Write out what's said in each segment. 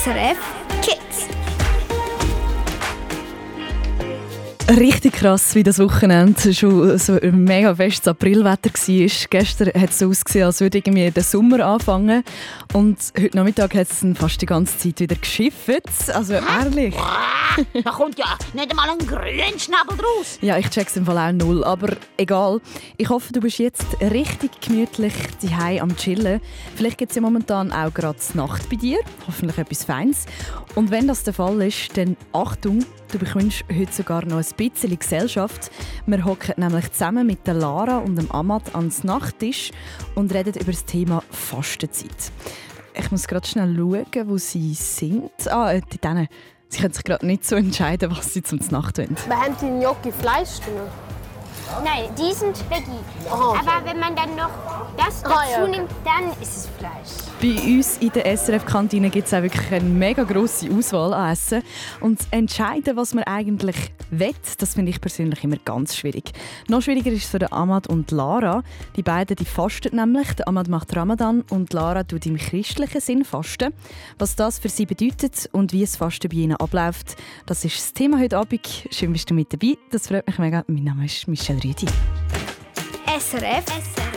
SRF Richtig krass, wie das Wochenende schon so ein mega festes Aprilwetter war. Gestern hat es ausgesehen, als würde irgendwie der Sommer anfangen. Und heute Nachmittag hat es fast die ganze Zeit wieder geschifft. Also ehrlich. Da kommt ja nicht einmal ein Grünschnabel draus. Ja, ich check's im Fall auch null. Aber egal. Ich hoffe, du bist jetzt richtig gemütlich daheim am Chillen. Vielleicht gibt es ja momentan auch gerade Nacht bei dir. Hoffentlich etwas Feines. Und wenn das der Fall ist, dann Achtung, du bekommst heute sogar noch ein bisschen Gesellschaft. Wir hocken nämlich zusammen mit der Lara und dem Amat ans Nachttisch und reden über das Thema Fastenzeit. Ich muss gerade schnell schauen, wo sie sind. Ah, äh, dort Sie können sich gerade nicht so entscheiden, was sie zum Nacht wollen. Wir haben die Gnocchi Fleisch drin. Nein, die sind Veggie. Aha, okay. Aber wenn man dann noch das dazu Ah, ja, okay. nimmt, dann ist es Fleisch. Bei uns in der SRF-Kantine gibt es auch wirklich eine mega grosse Auswahl an Essen. Und entscheiden, was man eigentlich will, das finde ich persönlich immer ganz schwierig. Noch schwieriger ist es für Ahmad und Lara. Die beiden die fasten nämlich. Der Ahmad macht Ramadan und Lara tut im christlichen Sinn fasten. Was das für sie bedeutet und wie es Fasten bei ihnen abläuft, das ist das Thema heute Abend. Schön bist du mit dabei. Das freut mich mega. Mein Name ist Michelle Rüdi. SRF SRF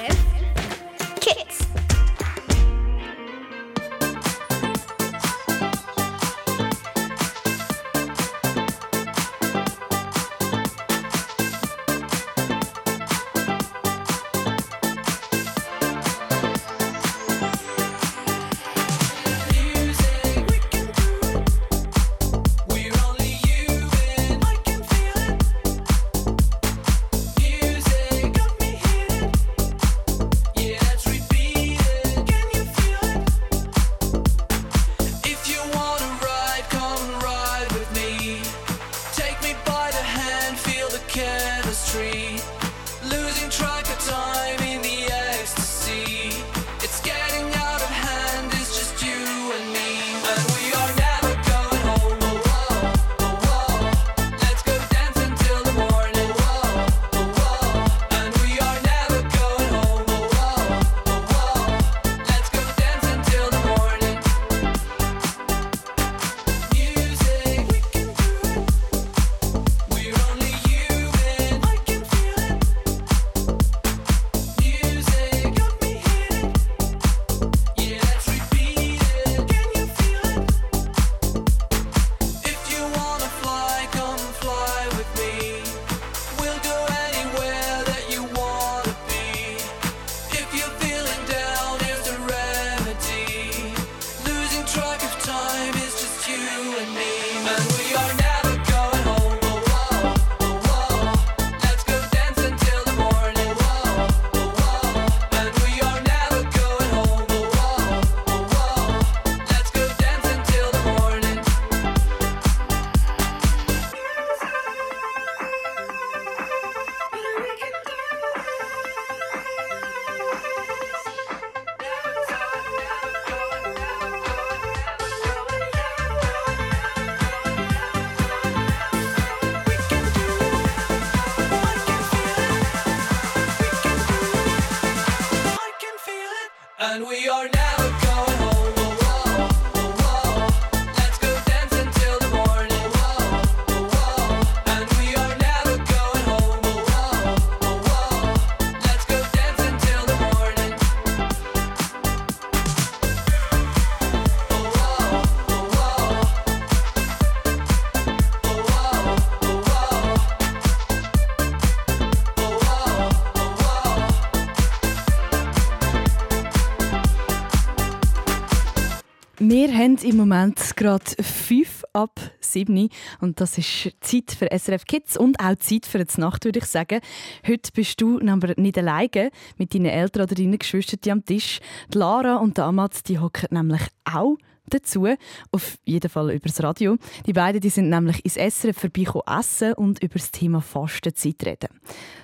Haben im Moment gerade 5 ab 7 und das ist Zeit für SRF Kids und auch Zeit für die Nacht, würde ich sagen. Heute bist du aber nicht alleine mit deinen Eltern oder deinen Geschwistern am Tisch. Die Lara und der Amat, die hocken nämlich auch dazu, auf jeden Fall übers Radio. Die beiden die sind nämlich ins SRF vorbeigekommen essen und über das Thema Fastenzeit reden.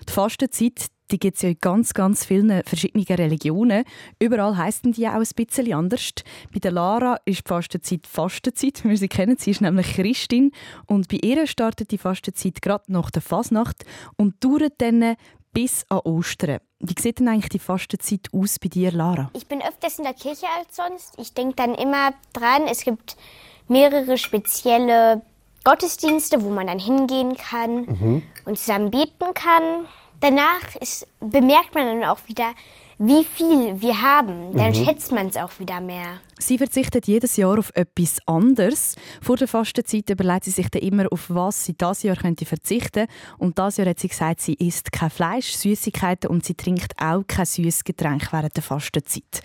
Die Fastenzeit die gibt es ja in ganz, ganz vielen verschiedenen Religionen. Überall heißen die auch ein bisschen anders. Bei der Lara ist die Fastenzeit Fastenzeit, wie wir sie kennen. Sie ist nämlich Christin und bei ihr startet die Fastenzeit gerade nach der Fasnacht und dauert dann bis an Ostern. Wie sieht denn eigentlich die Fastenzeit aus bei dir, Lara? Ich bin öfters in der Kirche als sonst. Ich denke dann immer dran, es gibt mehrere spezielle Gottesdienste, wo man dann hingehen kann und zusammen beten kann. Danach ist, bemerkt man dann auch wieder, wie viel wir haben. Dann schätzt man es auch wieder mehr. Sie verzichtet jedes Jahr auf etwas anderes. Vor der Fastenzeit überlegt sie sich dann immer, auf was sie dieses Jahr könnte verzichten Und dieses Jahr hat sie gesagt, sie isst kein Fleisch, Süßigkeiten und sie trinkt auch kein süßes Getränk während der Fastenzeit.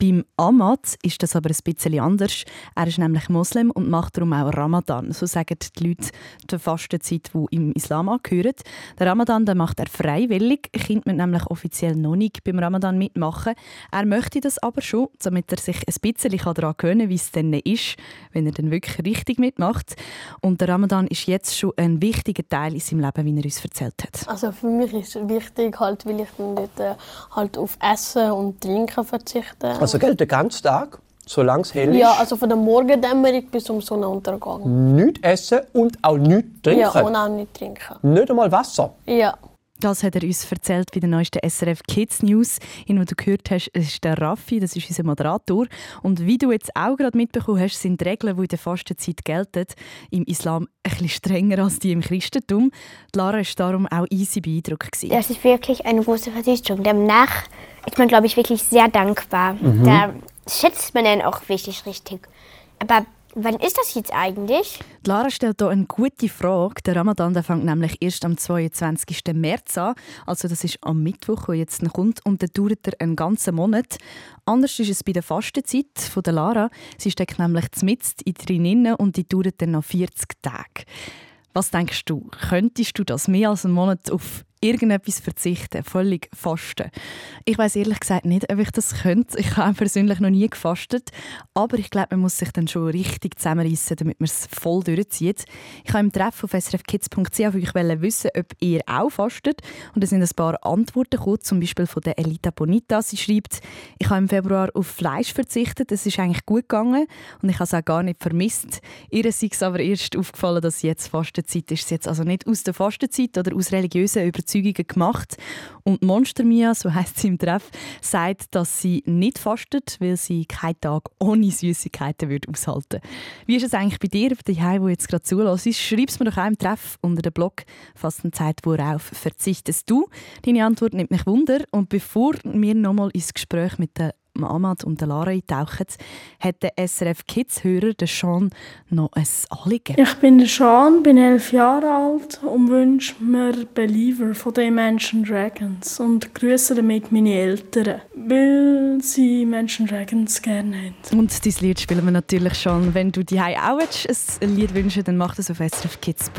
Beim Ahmad ist das aber ein bisschen anders. Er ist nämlich Moslem und macht darum auch Ramadan. So sagen die Leute der Fastenzeit, die im Islam angehören. Der Ramadan den macht er freiwillig. Kind mit nämlich offiziell noch nicht beim Ramadan mitmachen. Er möchte das aber schon, damit er sich ein bisschen daran gewöhnen kann, wie es dann ist, wenn er dann wirklich richtig mitmacht. Und der Ramadan ist jetzt schon ein wichtiger Teil in seinem Leben, wie er uns erzählt hat. Also für mich ist es wichtig, halt, weil ich dann dort äh, halt auf Essen und Trinken verzichte. Also gilt den ganzen Tag, solange es hell ist, ja, also von der Morgendämmerung bis zum Sonnenuntergang. nichts essen und auch nichts trinken. Ja, und auch nicht trinken. Nicht einmal Wasser. Ja. Das hat er uns erzählt bei den neuesten SRF Kids News. In, wo du gehört hast, es ist der Raffi, das ist unser Moderator. Und wie du jetzt auch gerade mitbekommen hast, sind die Regeln, die in der Fastenzeit gelten, im Islam ein bisschen strenger als die im Christentum. Die Lara war darum auch easy beeindruckt. gewesen. Das ist wirklich eine große Verzichtung. Danach ist man, glaube ich, wirklich sehr dankbar. Da schätzt man dann auch wirklich richtig. Aber wann ist das jetzt eigentlich? Lara stellt hier eine gute Frage. Der Ramadan der fängt nämlich erst am 22. März an. Also das ist am Mittwoch, der jetzt noch kommt. Und dann dauert er einen ganzen Monat. Anders ist es bei der Fastenzeit von der Lara. Sie steckt nämlich mitten in drinnen und die dauert dann noch 40 Tage. Was denkst du? Könntest du das mehr als einen Monat auf irgendetwas verzichten, völlig fasten? Ich weiß ehrlich gesagt nicht, ob ich das könnte. Ich habe persönlich noch nie gefastet, aber ich glaube, man muss sich dann schon richtig zusammenreißen, damit man es voll durchzieht. Ich habe im Treff auf srfkids.ch auf euch wissen, ob ihr auch fastet und es sind ein paar Antworten gekommen, zum Beispiel von der Elita Bonita. Sie schreibt, ich habe im Februar auf Fleisch verzichtet, es ist eigentlich gut gegangen und ich habe es auch gar nicht vermisst. Ihr ist aber erst aufgefallen, dass jetzt Fastenzeit ist. Es also nicht aus der Fastenzeit oder aus religiösen gemacht. Und Monster Mia, so heißt sie im Treff, sagt, dass sie nicht fastet, weil sie keinen Tag ohne Süßigkeiten würde aushalten Wie ist es eigentlich bei dir, bei dir, wo jetzt gerade zulässt? Schreib es mir doch auch im Treff unter dem Blog Fastenzeit, worauf verzichtest du? Deine Antwort nimmt mich Wunder. Und bevor wir nochmal ins Gespräch mit der Ahmad und der Lara eintauchen, hat der SRF Kids-Hörer, der Sean, noch ein Anliegen. Ich bin der Sean, bin elf Jahre alt und wünsche mir Believer von den Imagine Dragons und grüße damit meine Eltern, weil sie Imagine Dragons gerne haben. Und dieses Lied spielen wir natürlich schon. Wenn du dir auch willst, ein Lied wünschen dann mach das auf srfkids.ch.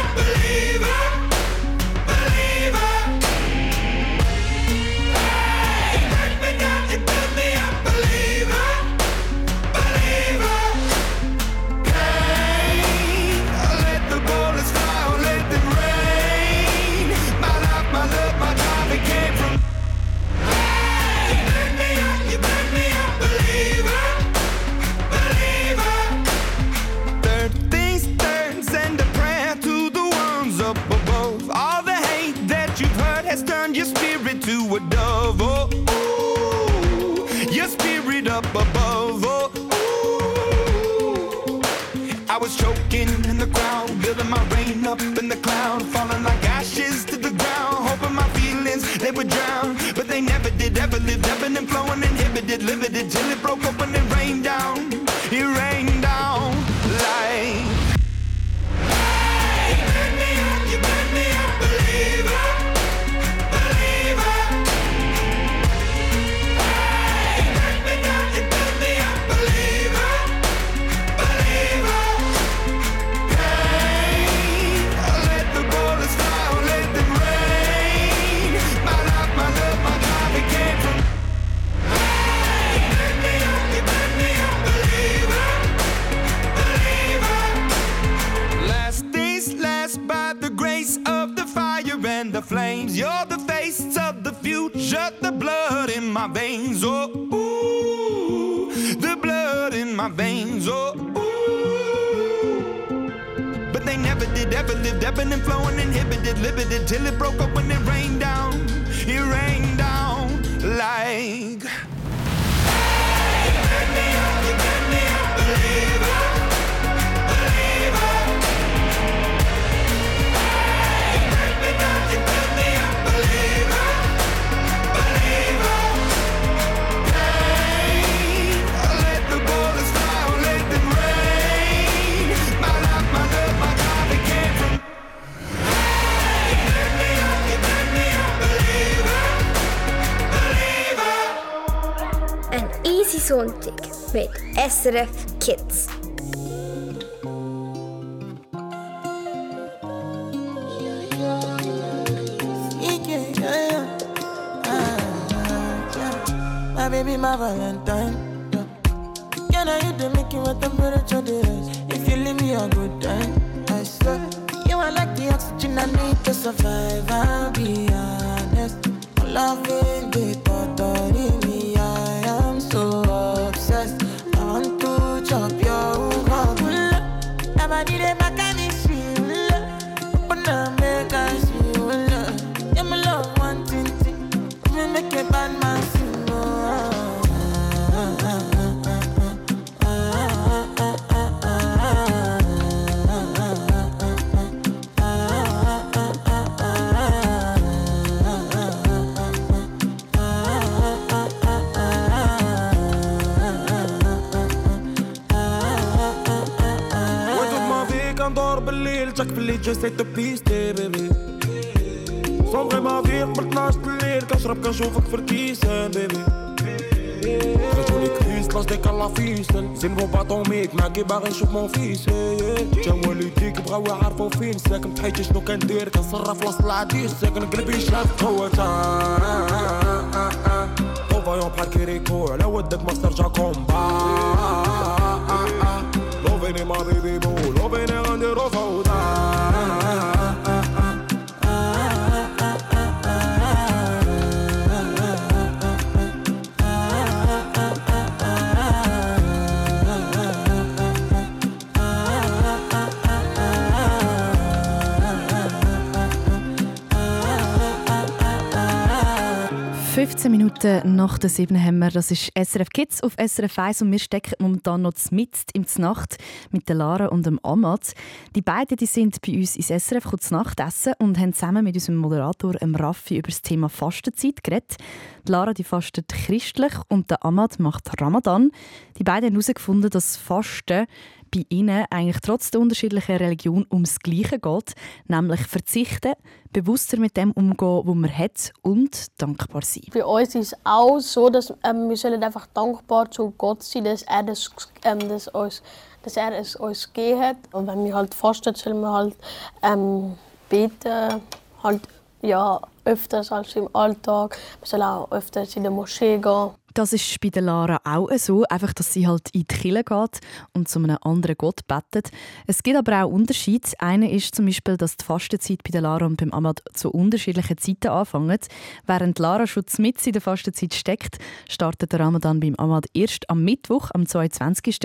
Of the future, the blood in my veins. Oh, ooh, the blood in my veins. Oh, ooh. But they never did, ever lived, ebbing and flowing, inhibited, limited, till it broke up when it rained down. It rained down like. Let Easy Sonntag mit SRF Kids. Ah. My baby, my Valentine. Yeah, now you the what temperature is. If you leave me a good time, I swear. You are like the oxygen I need to survive. I'll be honest. Loving the bothering me. تك في الليل جسيت تبيستي بيبي صومغي ما فيك من 12 الليل كنشرب كنشوفك في الكيسان بيبي خرجوني كريس لاش ديك الله فيسن زين بو باطوميك معاكي باغي نشوف مون فيس تا والديك بغاو يعرفو فين ساكن تحيتي شنو كندير كنصرف وسط العديس ساكن قلبي شاف هو تا فايون بحال كيريكو على ودك ما ترجع كومبا لوفيني ما بيبي 13 Minuten nach der 7 haben wir, das ist SRF Kids auf SRF 1 und wir stecken momentan noch mit im Znacht mit der Lara und dem Amad. Die beiden die sind bei uns ins SRF kurz Nachtessen und haben zusammen mit unserem Moderator dem Raffi über das Thema Fastenzeit geredet. Die Lara die fastet christlich und der Amad macht Ramadan. Die beiden haben herausgefunden, dass Fasten bei ihnen eigentlich trotz der unterschiedlichen Religion ums Gleiche geht, nämlich verzichten, bewusster mit dem umgehen, was man hat und dankbar sein. Bei uns ist es auch so, dass ähm, wir sollen einfach dankbar zu Gott sein, dass er, das, ähm, das uns, dass er es uns gegeben hat. Und wenn wir halt fasten, sollen wir halt ähm, beten, halt ja, öfters als im Alltag. Wir sollen auch öfters in die Moschee gehen. Das ist bei der Lara auch so, einfach, dass sie halt in die Kirche geht und zu einem anderen Gott betet. Es gibt aber auch Unterschiede. Einer ist zum Beispiel, dass die Fastenzeit bei der Lara und beim Ahmad zu unterschiedlichen Zeiten anfängt. Während Lara schon mit in der Fastenzeit steckt, startet der Ramadan beim Ahmad erst am Mittwoch, am 22.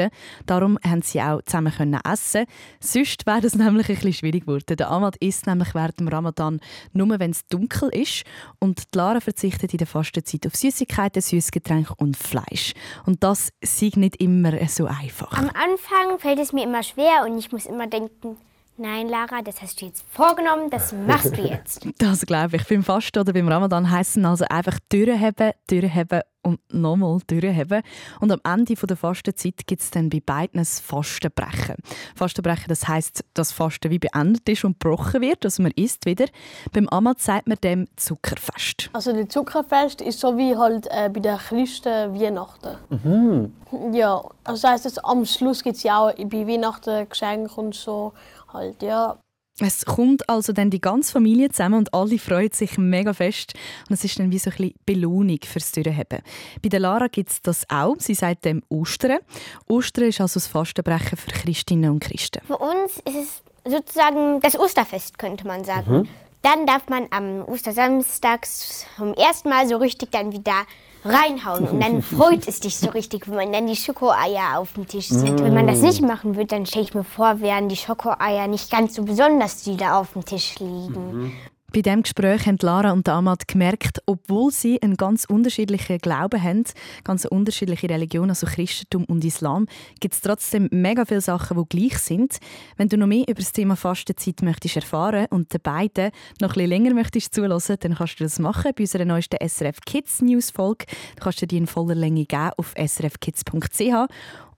Darum haben sie auch zusammen können essen. Sonst wäre es nämlich ein bisschen schwierig geworden. Der Ahmad isst nämlich während dem Ramadan nur, wenn es dunkel ist. Und die Lara verzichtet in der Fastenzeit auf Süßigkeiten, Süßgetränke und Fleisch. Und das ist nicht immer so einfach. Am Anfang fällt es mir immer schwer und ich muss immer denken, nein Lara, das hast du jetzt vorgenommen, das machst du jetzt. Das glaube ich. Beim Fasten oder beim Ramadan heisst es also einfach durchheben, durchheben und nochmal durchheben. Und am Ende der Fastenzeit gibt es dann bei beiden ein Fastenbrechen. Fastenbrechen, das heisst, dass Fasten wie beendet ist und gebrochen wird, also man isst wieder. Beim Amat sagt man dem Zuckerfest. Also das Zuckerfest ist so wie halt äh, bei den Christen Weihnachten. Mhm. Ja, also das heisst, dass am Schluss gibt es ja auch bei Weihnachten Geschenke und so. Halt, ja. Es kommt also dann die ganze Familie zusammen und alle freuen sich mega fest. Und es ist dann wie so ein bisschen Belohnung fürs Durchheben. Bei der Lara gibt es das auch. Sie sagt dem Ostern. Ostern ist also das Fastenbrechen für Christinnen und Christen. Für uns ist es sozusagen das Osterfest, könnte man sagen. Mhm. dann darf man am Ostersamstags zum ersten Mal so richtig dann wieder reinhauen. Und dann freut es dich so richtig, wenn man dann die Schokoeier auf dem Tisch sieht. Wenn man das nicht machen würde, dann stelle ich mir vor, wären die Schokoeier nicht ganz so besonders, die da auf dem Tisch liegen. Bei diesem Gespräch haben Lara und Amad gemerkt, obwohl sie einen ganz unterschiedlichen Glauben haben, ganz unterschiedliche Religion, also Christentum und Islam, gibt es trotzdem mega viele Sachen, die gleich sind. Wenn du noch mehr über das Thema Fastenzeit möchtest erfahren und den beiden noch ein bisschen länger möchtest zulassen, dann kannst du das machen bei unserer neuesten SRF Kids News Folge. Du kannst dir die in voller Länge geben auf srfkids.ch.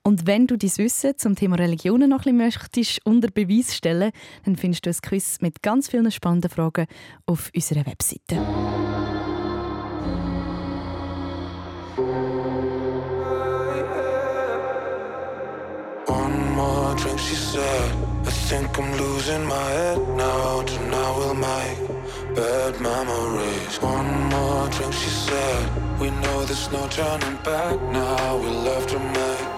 Und wenn du dein Wissen zum Thema Religionen noch ein bisschen möchtest unter Beweis stellen, dann findest du ein Quiz mit ganz vielen spannenden Fragen auf unserer Webseite. One more drink, she said. I think I'm losing my head now. Tonight we'll make bad memories. One more drink, she said. We know there's no turning back now. We'll have to make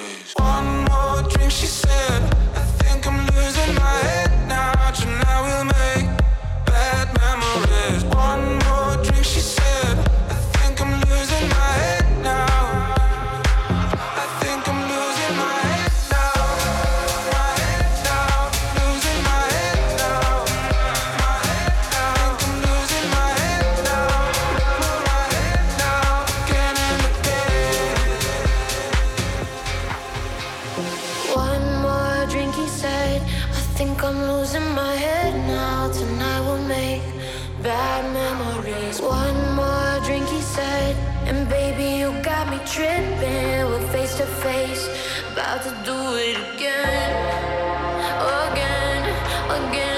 tripping. We're face to face, about to do it again. Again, again, again.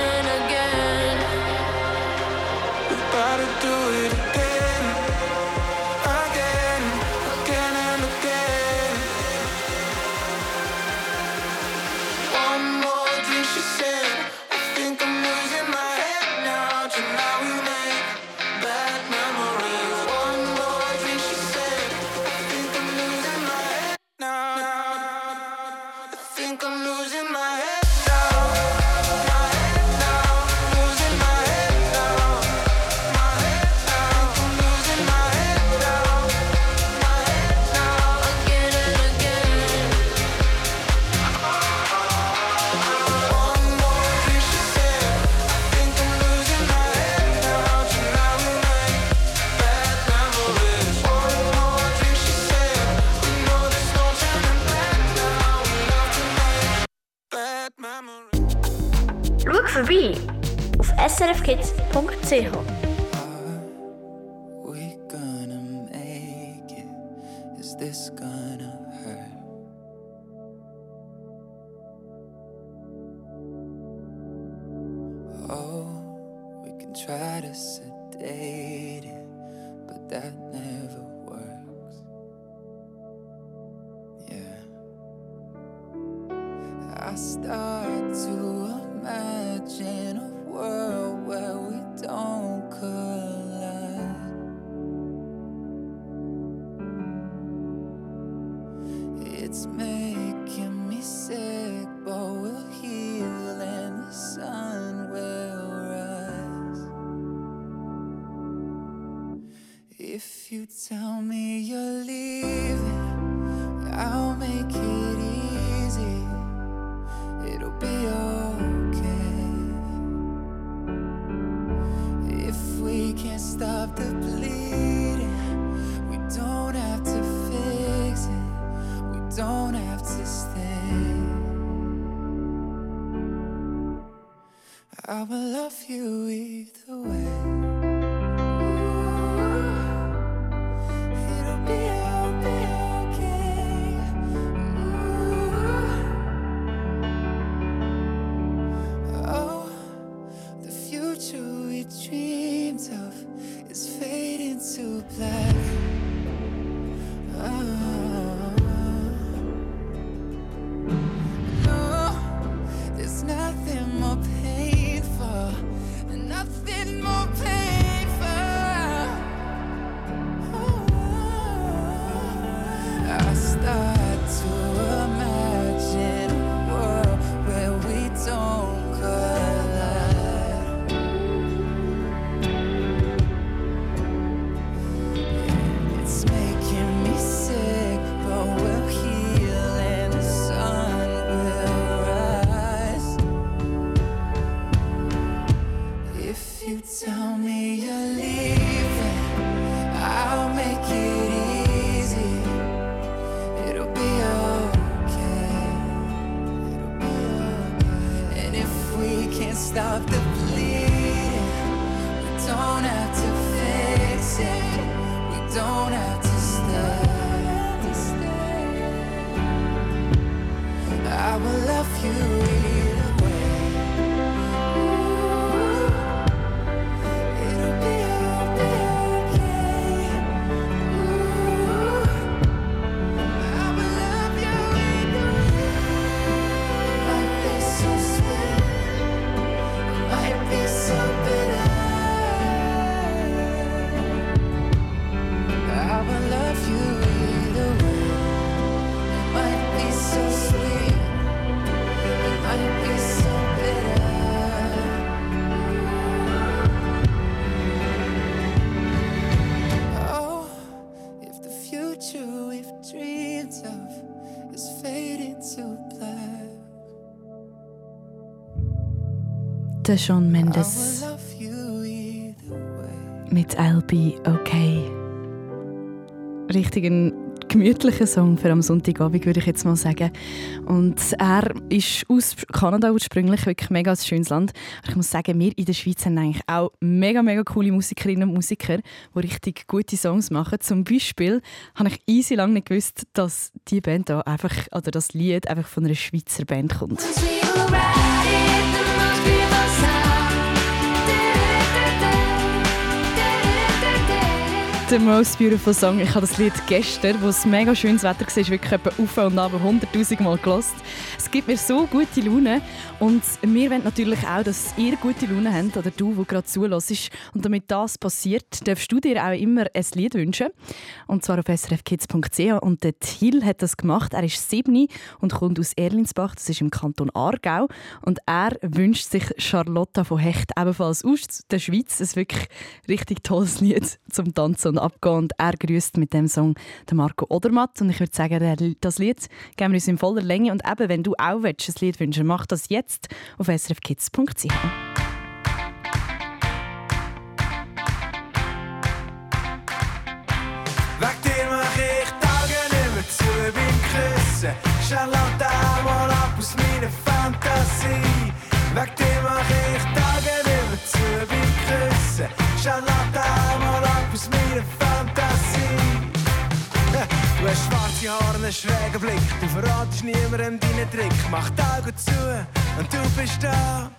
srfkids.ch. we Der I Mendes mit I'll Be Okay. Richtig ein gemütlicher Song für am Sonntagabend, würde ich jetzt mal sagen. Und er ist aus Kanada ursprünglich, wirklich mega schönes Land. Aber ich muss sagen, wir in der Schweiz haben eigentlich auch mega, mega coole Musikerinnen und Musiker, die richtig gute Songs machen. Zum Beispiel habe ich easy lang nicht gewusst, dass die Band da einfach, oder das Lied einfach von einer Schweizer Band kommt. The Most Beautiful Song. Ich habe das Lied gestern, wo es mega schönes Wetter war, wirklich etwa auf und ab 100'000 Mal gelost. Es gibt mir so gute Laune und wir wollen natürlich auch, dass ihr gute Laune habt oder du, der gerade zulässt. Und damit das passiert, darfst du dir auch immer ein Lied wünschen. Und zwar auf srfkids.ch und der Thiel hat das gemacht. Er ist 7 und kommt aus Erlinsbach, das ist im Kanton Aargau. Und er wünscht sich Charlotta von Hecht ebenfalls aus der Schweiz. Ein wirklich richtig tolles Lied zum Tanzen und Abgehen. Und er grüßt mit dem Song den Marco Odermatt. Und ich würde sagen, das Lied geben wir uns in voller Länge. Und eben, wenn du auch willst, ein Lied wünschen mach das jetzt auf srfkids.ch. Charlotte, mal ab aus meiner Fantasie. Weg dir mach ich Tage zu beim Küssen. Charlotte, aus meiner Fantasie. Du hast schwarze Haare, einen schrägen Blick. Du verratest niemandem deinen Trick. Mach die Augen zu und du bist da.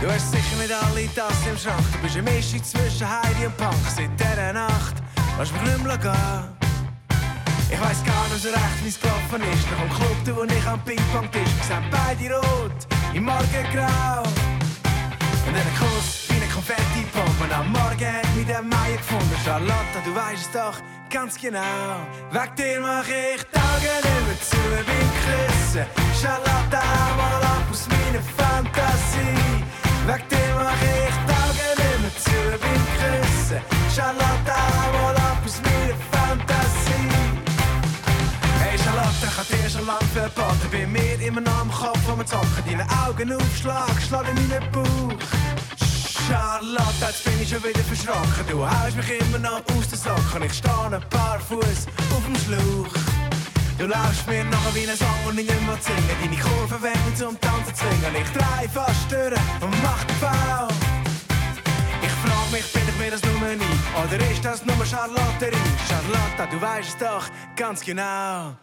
Du hast sicher nicht alle Tassen im Schrank. Du bist eine Mischung zwischen Heidi und Punk. Seit dieser Nacht lass mich nicht mehr gehen. Ich weiss gar nicht so recht, wie es gelaufen ist. Nach dem Club, wo ich am Ping-Pong-Tisch. Sind beide rot, im Morgengrau. Und einen Kuss wie eine Konfetti-Pompe. Am Morgen hat mich der Meier gefunden. Charlotte, du weißt es doch ganz genau. Weg dir mach ich die Augen zu beim Küssen. Charlotte, hau mal ab aus meiner Fantasie. Weg dir mach ich die Augen zu beim Küssen. Charlotte, hau mal ab aus meiner Fantasie. Hey Charlotte, ich hab dir schon lang verboten. Bei mir immer noch am Kopf vom Zocken. Deine Augen aufschlag, schlag in meinen Bauch. Charlotte, jetzt bin ich schon wieder verschrocken. Du haust mich immer noch aus den Socken. Ich stehe ein paar Fuß auf dem Schlauch. Du laufst mir nachher wie ein Song und ich nicht mehr singen. Deine Kurven werden zum Tanzen zwingen. Ich dreh fast durch und mach den Bau. Ich frag mich, bin ich mir das nur nie? Oder ist das nur Charlotterie? Charlotte, du weißt es doch ganz genau.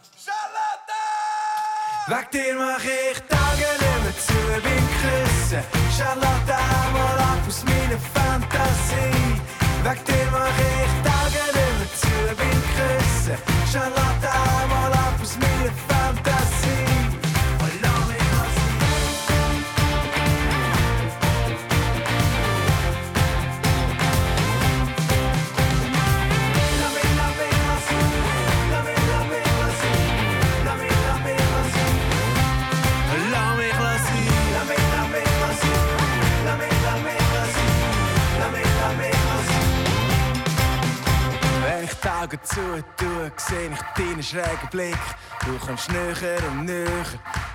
Weg dir mach ich Tage nicht mehr zu beim Küssen. Charlotte, hau mal ab aus meiner Fantasie. Weg dir mach ich Tage nicht mehr zu beim Küssen. Charlotte, hau mal ab aus meiner Fantasie. Augen zu tue, sehe ich deinen schrägen Blick. Du kommst näher und näher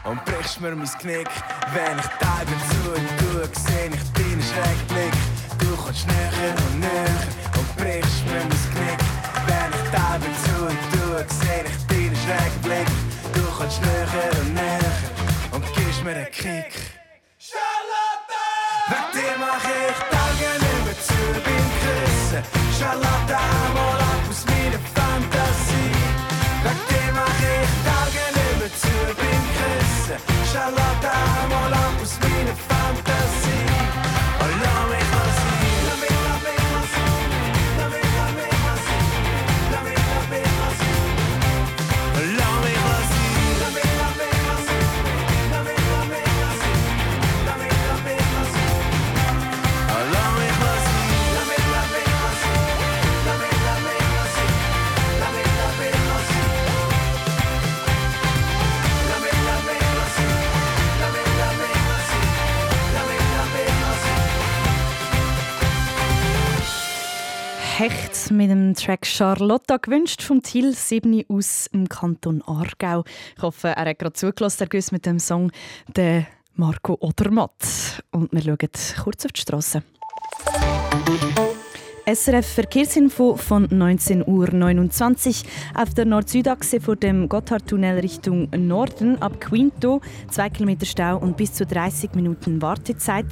und brichst mir mein Knick. Wenn ich die Augen zu tue, sehe ich deinen schrägen Blick. Du kommst näher und näher und brichst mir mein Knick. Wenn ich die Augen zu tue, sehe ich deinen schrägen Blick. Du kommst näher und näher und gibst mir einen Kick. Charlatan! Wegen dir mach ich Tage nicht mehr zu bin Küssen. Charlatan, Track Charlotta gewünscht vom Till 7 aus dem Kanton Aargau. Ich hoffe, er hat gerade zugelassen, mit dem Song der Marco Odermatt. Und wir schauen kurz auf die Straße. SRF Verkehrsinfo von 19.29 Uhr auf der Nord-Süd-Achse vor dem Gotthardtunnel Richtung Norden ab Quinto 2 Kilometer Stau und bis zu 30 Minuten Wartezeit.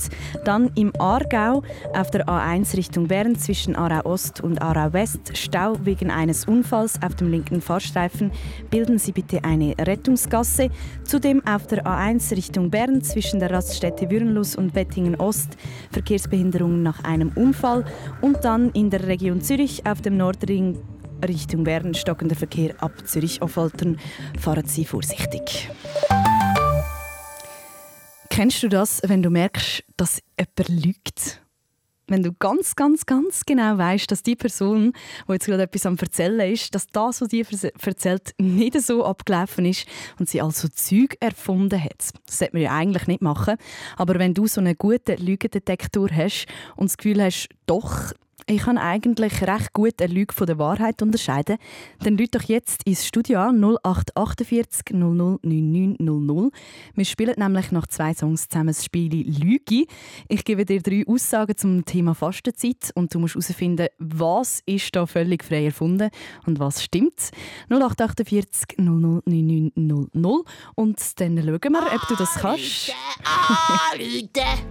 Dann im Aargau auf der A1 Richtung Bern zwischen Aarau Ost und Aarau West Stau wegen eines Unfalls auf dem linken Fahrstreifen. Bilden Sie bitte eine Rettungsgasse. Zudem auf der A1 Richtung Bern zwischen der Raststätte Würenlus und Bettingen Ost Verkehrsbehinderungen nach einem Unfall und dann in der Region Zürich auf dem Nordring Richtung Bern stockender Verkehr ab Zürich-Affoltern. Fahren Sie vorsichtig. Kennst du das, wenn du merkst, dass jemand lügt? Wenn du ganz, ganz, ganz genau weißt, dass die Person, die jetzt gerade etwas am Erzählen ist, dass das, was die erzählt, nicht so abgelaufen ist und sie also Zeug erfunden hat. Das sollte man ja eigentlich nicht machen. Aber wenn du so einen guten Lügendetektor hast und das Gefühl hast, doch, ich kann eigentlich recht gut eine Lüge von der Wahrheit unterscheiden. Dann lüt doch jetzt ins Studio an 0848 00 99 00. Wir spielen nämlich nach zwei Songs zusammen das Spiel Lüge. Ich gebe dir drei Aussagen zum Thema Fastenzeit und du musst herausfinden, was ist da völlig frei erfunden und was stimmt. 0848 00 99 00. Und dann schauen wir, ob du das kannst. Anrufen! It's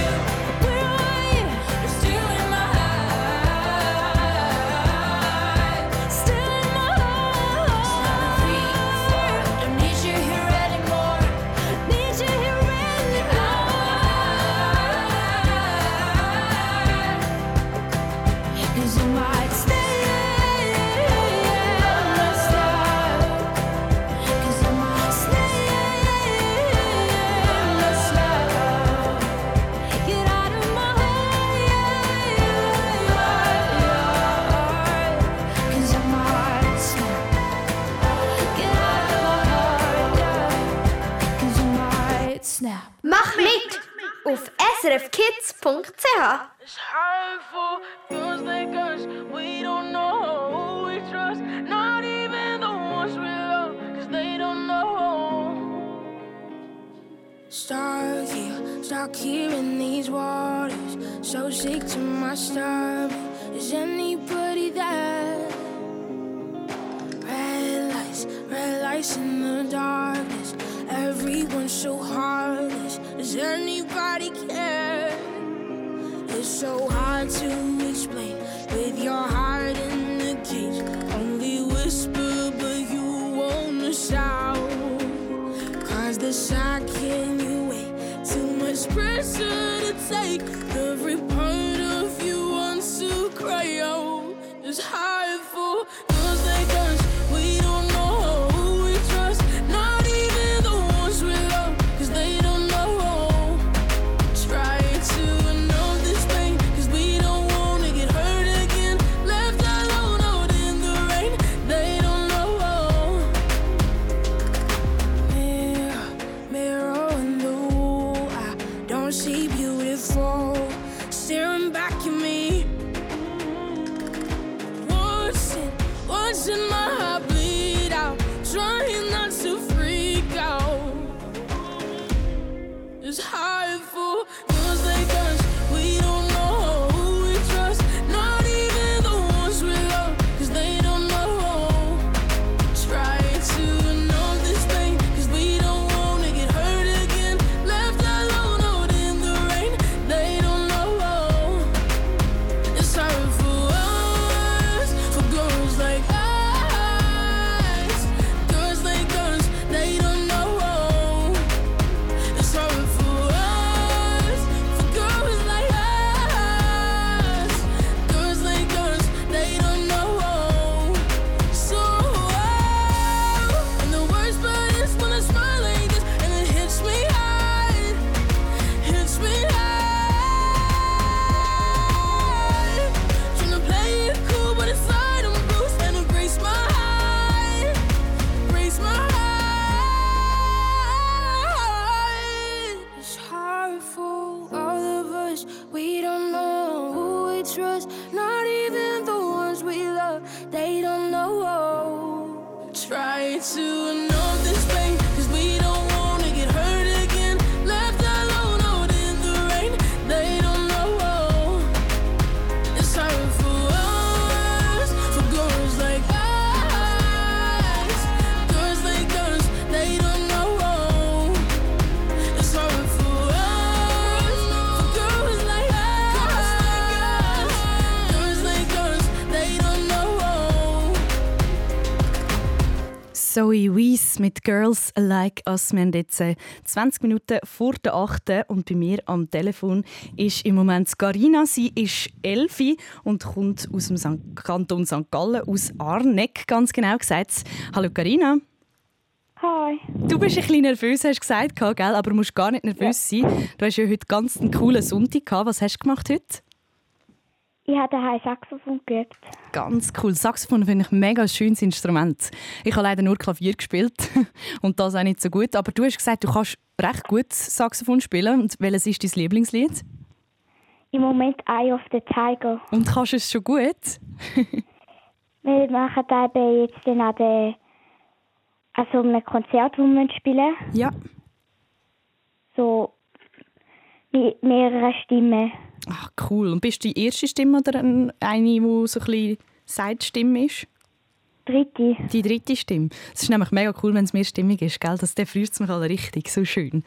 Mach mit auf srfkids.ch. Stuck here, stuck here in these waters. So sick to my stomach. Is anybody there? Red lights, red lights in the darkness. Everyone's so heartless. Does anybody care? It's so hard to explain with your heart in the cage. Only whisper, but you wanna shout. Cause the shock can you wait? Too much pressure to take. Every part of you wants to cry out. It's hard Mit Girls Like Us. Wir haben jetzt äh, 20 Minuten vor der 8. und bei mir am Telefon ist im Moment Carina. Sie ist Elfi und kommt aus dem St. Kanton St. Gallen, aus Arneck, ganz genau gesagt. Hallo Carina. Hi. Du bist ein bisschen nervös, hast du gesagt, gell? aber du musst gar nicht nervös sein. Du hast ja heute ganz einen coolen Sonntag gehabt. Was hast du gemacht heute? Ich habe daheim Saxophon geübt. Ganz cool. Saxophon finde ich ein mega schönes Instrument. Ich habe leider nur Klavier gespielt und das auch nicht so gut. Aber du hast gesagt, du kannst recht gut Saxophon spielen. Und welches ist dein Lieblingslied? Im Moment Eye of the Tiger. Und kannst du es schon gut? Wir machen eben jetzt dann an, der, an so einem Konzert, wo wir spielen. Ja. So mit mehreren Stimmen. Ach, cool. Und bist du die erste Stimme oder ein- eine, die so ein bisschen Seitstimme ist? Dritte. Die dritte Stimme. Es ist nämlich mega cool, wenn es mehrstimmig ist, gell? Das, der freut es mich alle richtig. So schön.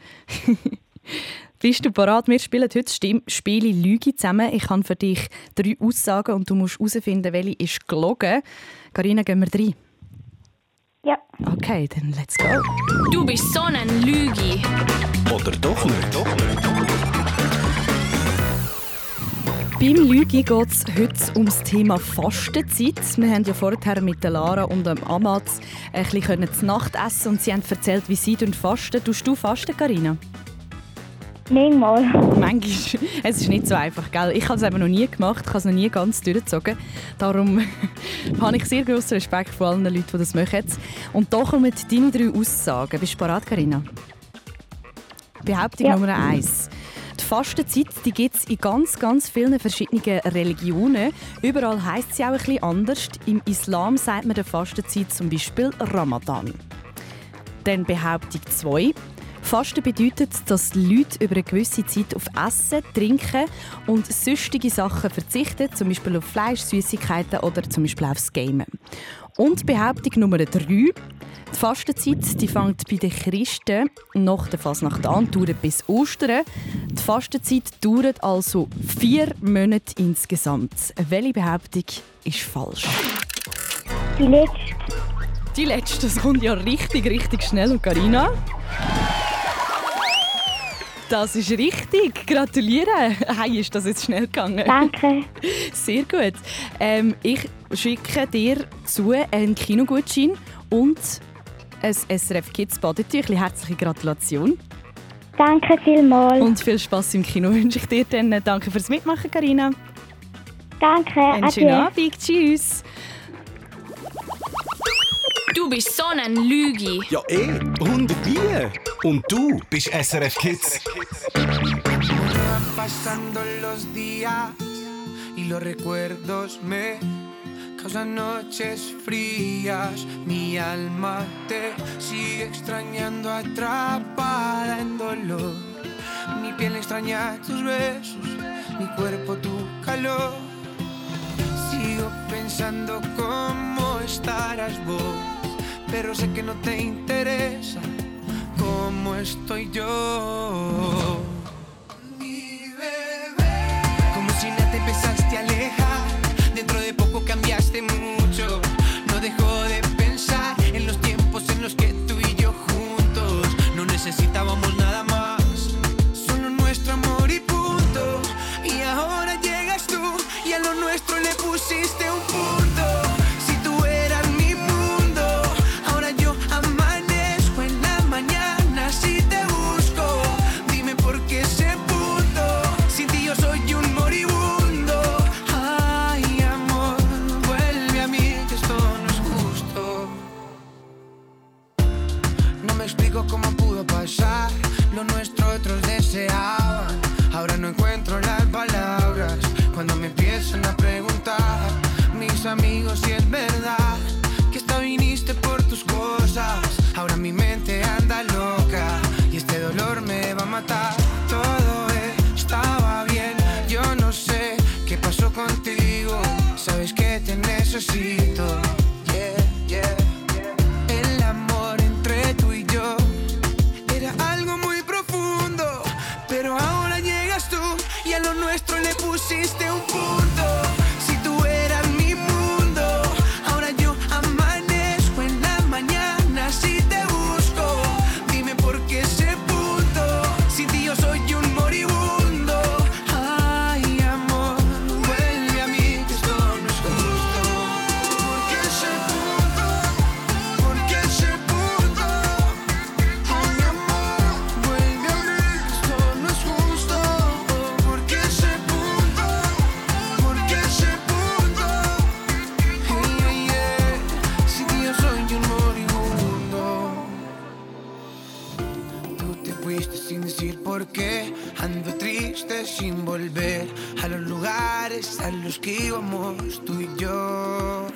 Bist du bereit? Wir spielen heute Stimm Spiele Lüge zusammen. Ich habe für dich drei Aussagen und du musst herausfinden, welche ist gelogen. Carina, gehen wir rein? Ja. Okay, dann let's go. Du bist so ein Lügi. Oder doch nicht? Doch Beim Lüge geht es heute ums Thema Fastenzeit. Wir haben ja vorher mit der Lara und dem Amat ein bisschen zu Nacht essen und sie haben erzählt, wie sie fasten. Tust du fasten, Carina? Manchmal. Manchmal. Es ist nicht so einfach, gell? Ich habe es eben noch nie gemacht, ich habe es noch nie ganz durchgezogen. Darum habe ich sehr grossen Respekt vor allen Leuten, die das machen. Und da kommen deine drei Aussagen. Bist du bereit, Carina? Behauptung Ja. Nummer eins. Die Fastenzeit die gibt es in ganz, ganz vielen verschiedenen Religionen. Überall heisst sie auch bisschen anders. Im Islam sagt man der Fastenzeit zum Beispiel Ramadan. Dann Behauptung 2. Fasten bedeutet, dass Leute über eine gewisse Zeit auf Essen, Trinken und sonstige Sachen verzichten, zum Beispiel auf Fleisch, Süßigkeiten oder zum Beispiel aufs Gamen. Und Behauptung Nummer 3. Die Fastenzeit die fängt bei den Christen nach der Fasnacht an, dauert bis Ostern. Die Fastenzeit dauert also vier Monate insgesamt. Welche Behauptung ist falsch? Die letzte. Die letzte, das kommt ja richtig, richtig schnell. Und Carina? Das ist richtig. Gratuliere. Hey, ist das jetzt schnell gegangen? Danke. Sehr gut. Ähm, ich schicke dir zu einen Kinogutschein und ein SRF Kids Badetüchli. Herzliche Gratulation. Danke vielmals. Und viel Spaß im Kino wünsche ich dir dann. Danke fürs Mitmachen, Karina. Danke. Einen schönen. Abend. Tschüss. Du bist so ein Lügi. Ja, eh. Und wie? Und du bist SRF Kids. Pasando los días y los recuerdos me causan noches frías. Mi alma te sigue extrañando atrapada en dolor. Mi piel extraña tus besos, mi cuerpo tu calor. Sigo pensando cómo estarás vos, pero sé que no te interesa cómo estoy yo. Como si nada te empezaste a alejar Dentro de poco cambiaste mucho No Tú te fuiste sin decir por qué. Ando triste sin volver A los lugares a los que íbamos tú y yo.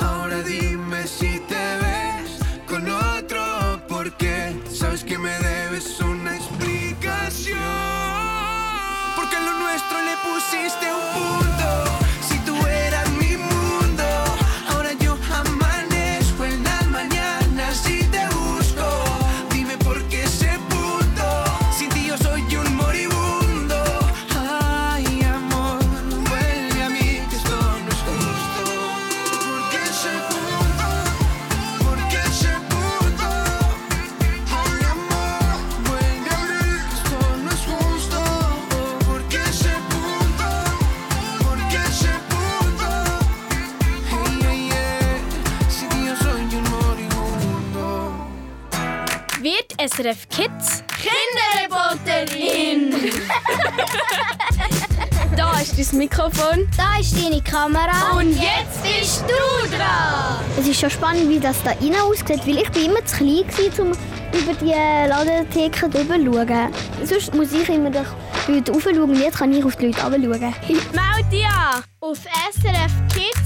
Ahora dime si te ves con otro Porque sabes que me debes una explicación Porque a lo nuestro le pusiste un punto Kids Kinderreporterin! da ist dein Mikrofon. Da ist deine Kamera. Und jetzt bist du dran! Es ist schon spannend, wie das da rein aussieht, weil ich bin immer zu klein um über die Ladentheke zu schauen. Sonst muss ich immer durch die Leute raufschauen und jetzt kann ich auf die Leute schauen. runter dich an Auf SRF Kids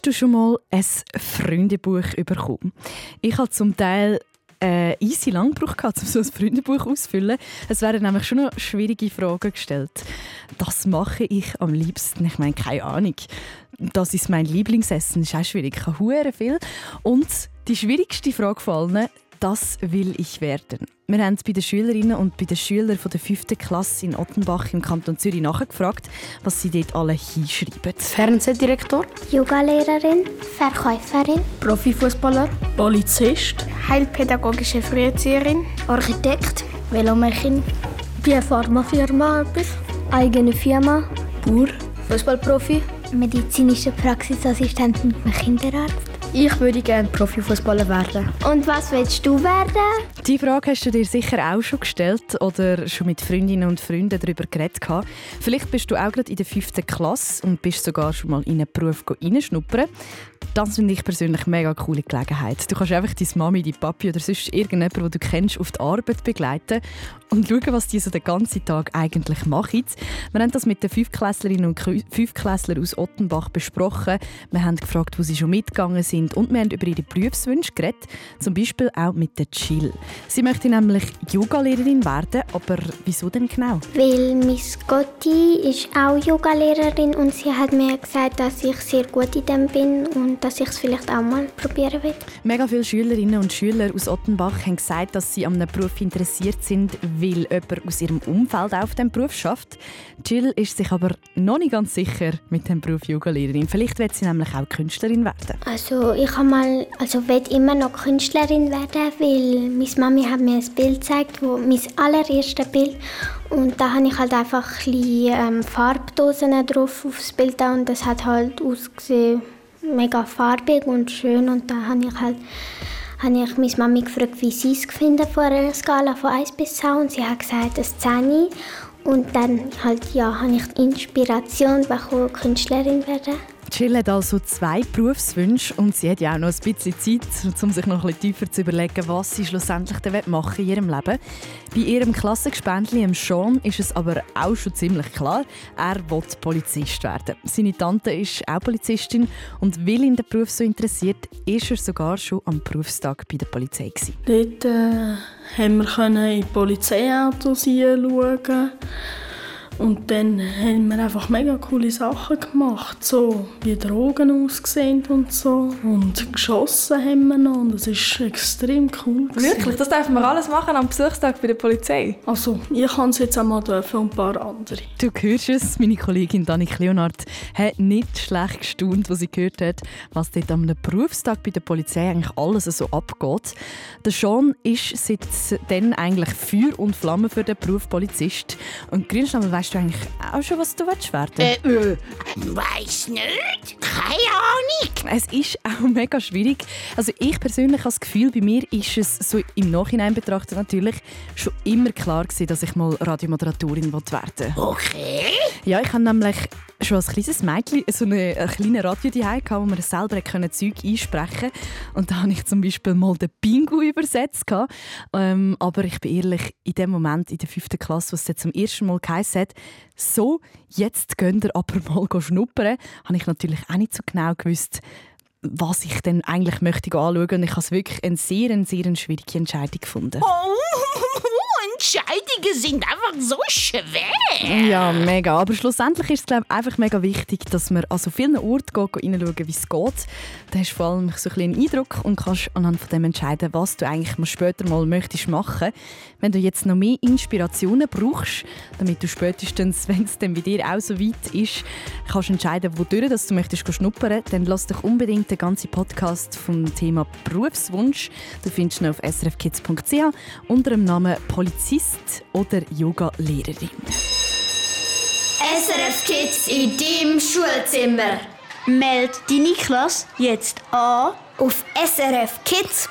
Hast du schon mal ein Freundebuch bekommen? Ich habe zum Teil äh, easy lang gebraucht, um so ein Freundebuch auszufüllen. Es werden nämlich schon noch schwierige Fragen gestellt. Das mache ich am liebsten. Ich meine, keine Ahnung. Das ist mein Lieblingsessen. Das ist auch schwierig. Ich hure viel. Und die schwierigste Frage von allen, das will ich werden. Wir haben bei den Schülerinnen und bei den Schülern von der 5. Klasse in Ottenbach im Kanton Zürich nachgefragt, was sie dort alle hinschreiben. Fernsehdirektor, Yogalehrerin, Verkäuferin, Profifußballer, Polizist, Heilpädagogische Früherzieherin, Architekt, Velomechin, bei Pharmafirma etwas, eigene Firma, Bauer, Fußballprofi, medizinische Praxisassistent mit einem Kinderarzt. Ich würde gerne Profifußballer werden. Und was willst du werden? Die Frage hast du dir sicher auch schon gestellt oder schon mit Freundinnen und Freunden darüber geredet. gehabt. Vielleicht bist du auch gerade in der 5. Klasse und bist sogar schon mal in einen Beruf reinschnuppern. Das finde ich persönlich eine mega coole Gelegenheit. Du kannst einfach deine Mami, deine Papi oder sonst irgendjemanden, den du kennst, auf die Arbeit begleiten und schauen, was die so den ganzen Tag eigentlich machen. Wir haben das mit den Fünfklässlerinnen und Fünfklässlern aus Ottenbach besprochen. Wir haben gefragt, wo sie schon mitgegangen sind und wir haben über ihre Berufswünsche geredet. Zum Beispiel auch mit der Jill. Sie möchte nämlich Yogalehrerin werden, aber wieso denn genau? Weil Miss Gotti ist auch Yogalehrerin und sie hat mir gesagt, dass ich sehr gut in dem bin und dass ich es vielleicht auch mal probieren will. Mega viele Schülerinnen und Schüler aus Ottenbach haben gesagt, dass sie an einem Beruf interessiert sind, weil jemand aus ihrem Umfeld auch auf diesem Beruf schafft. Jill ist sich aber noch nicht ganz sicher mit dem Beruf Yogalehrerin. Vielleicht wird sie nämlich auch Künstlerin werden. Also ich habe mal, also will immer noch Künstlerin werden, weil meine Mami hat mir ein Bild gezeigt, wo mein allererstes Bild und da habe ich halt einfach ein bisschen, ähm, Farbdosen drauf aufs Bild da und das hat halt ausgesehen mega farbig und schön. Und da habe ich halt habe ich meine Mami gefragt, wie sie es gefunden von einer Skala von 1 bis 10 und sie hat gesagt, ein 10 und dann halt, ja, habe ich die Inspiration bekommen, Künstlerin werden. Jill hat also zwei Berufswünsche und sie hat ja auch noch ein bisschen Zeit, um sich noch ein bisschen tiefer zu überlegen, was sie schlussendlich dann machen in ihrem Leben. Bei ihrem Klassengespändli, dem Sean, ist es aber auch schon ziemlich klar, er will Polizist werden. Seine Tante ist auch Polizistin und weil ihn der Beruf so interessiert, ist er sogar schon am Berufstag bei der Polizei. Gewesen. Dort äh, haben wir in Polizeiautos hinschauen. Und dann haben wir einfach mega coole Sachen gemacht, so wie Drogen aussehen und so. Und geschossen haben wir noch und das ist extrem cool. gewesen. Wirklich? Das dürfen wir alles machen am Besuchstag bei der Polizei? Also, ich kann es jetzt einmal dürfen und ein paar andere. Du hörst es, meine Kollegin Danik Leonard hat nicht schlecht gestaunt, als sie gehört hat, was dort am Berufstag bei der Polizei eigentlich alles so abgeht. Der Sean ist seit dann eigentlich Feuer und Flamme für den Beruf Polizist. Und Grünschnammel, weißt du eigentlich auch schon, was du willst werden Äh, äh, weiss nicht. Keine Ahnung. Es ist auch mega schwierig. Also ich persönlich habe das Gefühl, bei mir ist es so im Nachhinein betrachtet natürlich schon immer klar gewesen, dass ich mal Radiomoderatorin werden will. Okay. Ja, ich habe nämlich schon als kleines Mädchen so eine, ein kleines Radio daheim wo man selber können Zeug einsprechen Und da habe ich zum Beispiel mal den Bingo übersetzt. Ähm, aber ich bin ehrlich, in dem Moment in der fünften Klasse, was es zum ersten Mal geheißen hat, so, jetzt könnt ihr aber mal schnuppern, habe ich natürlich auch nicht so genau gewusst, was ich denn eigentlich möchte anschauen. Und ich habe es wirklich eine sehr, sehr schwierige Entscheidung gefunden. Oh, Entscheidungen sind einfach so schwer. Ja, mega. Aber schlussendlich ist es glaub, einfach mega wichtig, dass man an so vielen Orten hineinschauen, wie es geht. Da hast du vor allem so ein bisschen einen Eindruck und kannst anhand von dem entscheiden, was du eigentlich später mal möchtest machen. Wenn du jetzt noch mehr Inspirationen brauchst, damit du spätestens, wenn es dann bei dir auch so weit ist, kannst entscheiden, wodurch dass du möchtest schnuppern, dann lass dich unbedingt den ganzen Podcast vom Thema Berufswunsch. Du findest ihn auf srfkids.ch unter dem Namen Polizist oder Yoga-Lehrerin. SRF Kids in deinem Schulzimmer. Meld deine Klasse jetzt an auf srfkids.ch.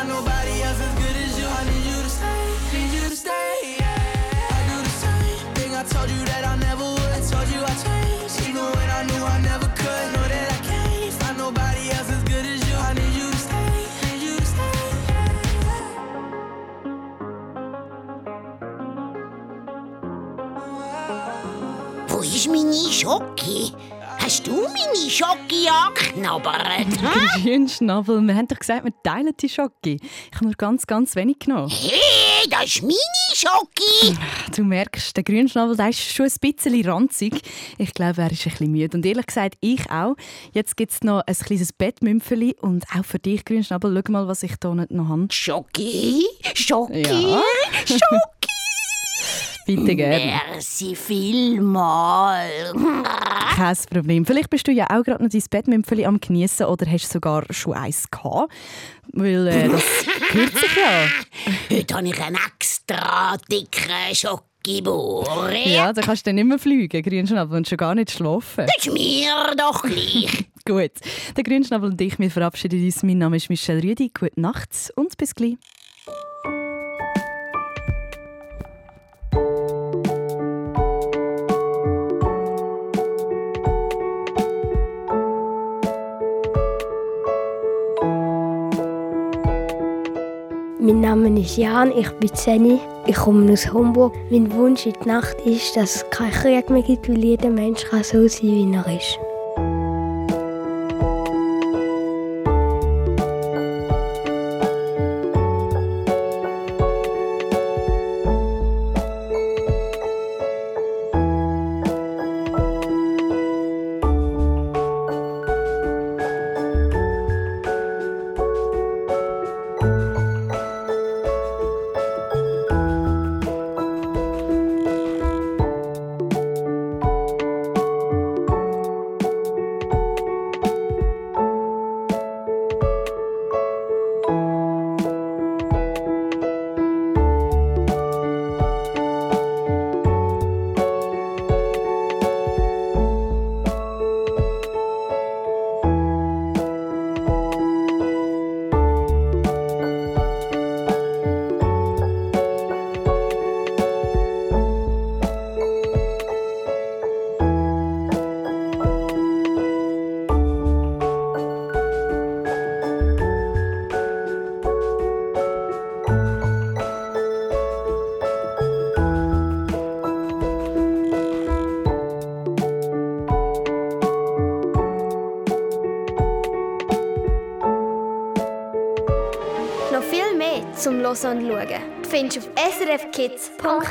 find nobody else as good as you. I you stay. I do the same thing. I told you that I never would. I told you I changed, even when I knew I never could. Nobody else as good as you. I you stay. Wo ist meine Schocke? Hast du meine Schocke angeknabbert? hä? Grünschnabel, wir haben doch gesagt, wir teilen die Schocke. Ich habe nur ganz, ganz wenig genommen. Hey, das ist meine Schocke! Du merkst, der Grünschnabel der ist schon ein bisschen ranzig. Ich glaube, er ist ein bisschen müde. Und ehrlich gesagt, ich auch. Jetzt gibt es noch ein kleines Bettmümpfeli. Und auch für dich, Grünschnabel, schau mal, was ich hier noch habe. Schocke? Schocke? Ja. Schocke? Gerne. Merci vielmal. Kein Problem. Vielleicht bist du ja auch gerade noch dein Bettmümpfeli am Genießen oder hast sogar schon eins gehabt. Weil äh, das gehört sich ja. Heute habe ich einen extra dicken Schocke-Bauer. Ja, dann kannst du dann nicht mehr fliegen, Grünschnabel, und schon gar nicht schlafen. Das ist mir doch gleich. Gut, der Grünschnabel und ich, wir verabschieden uns. Mein Name ist Michelle Rüdi. Gute Nacht und bis gleich. Name ist Jan, ich bin 10. Ich komme aus Homburg. Mein Wunsch in der Nacht ist, dass es keinen Krieg mehr gibt, weil jeder Mensch kann so sein, wie er ist. Noch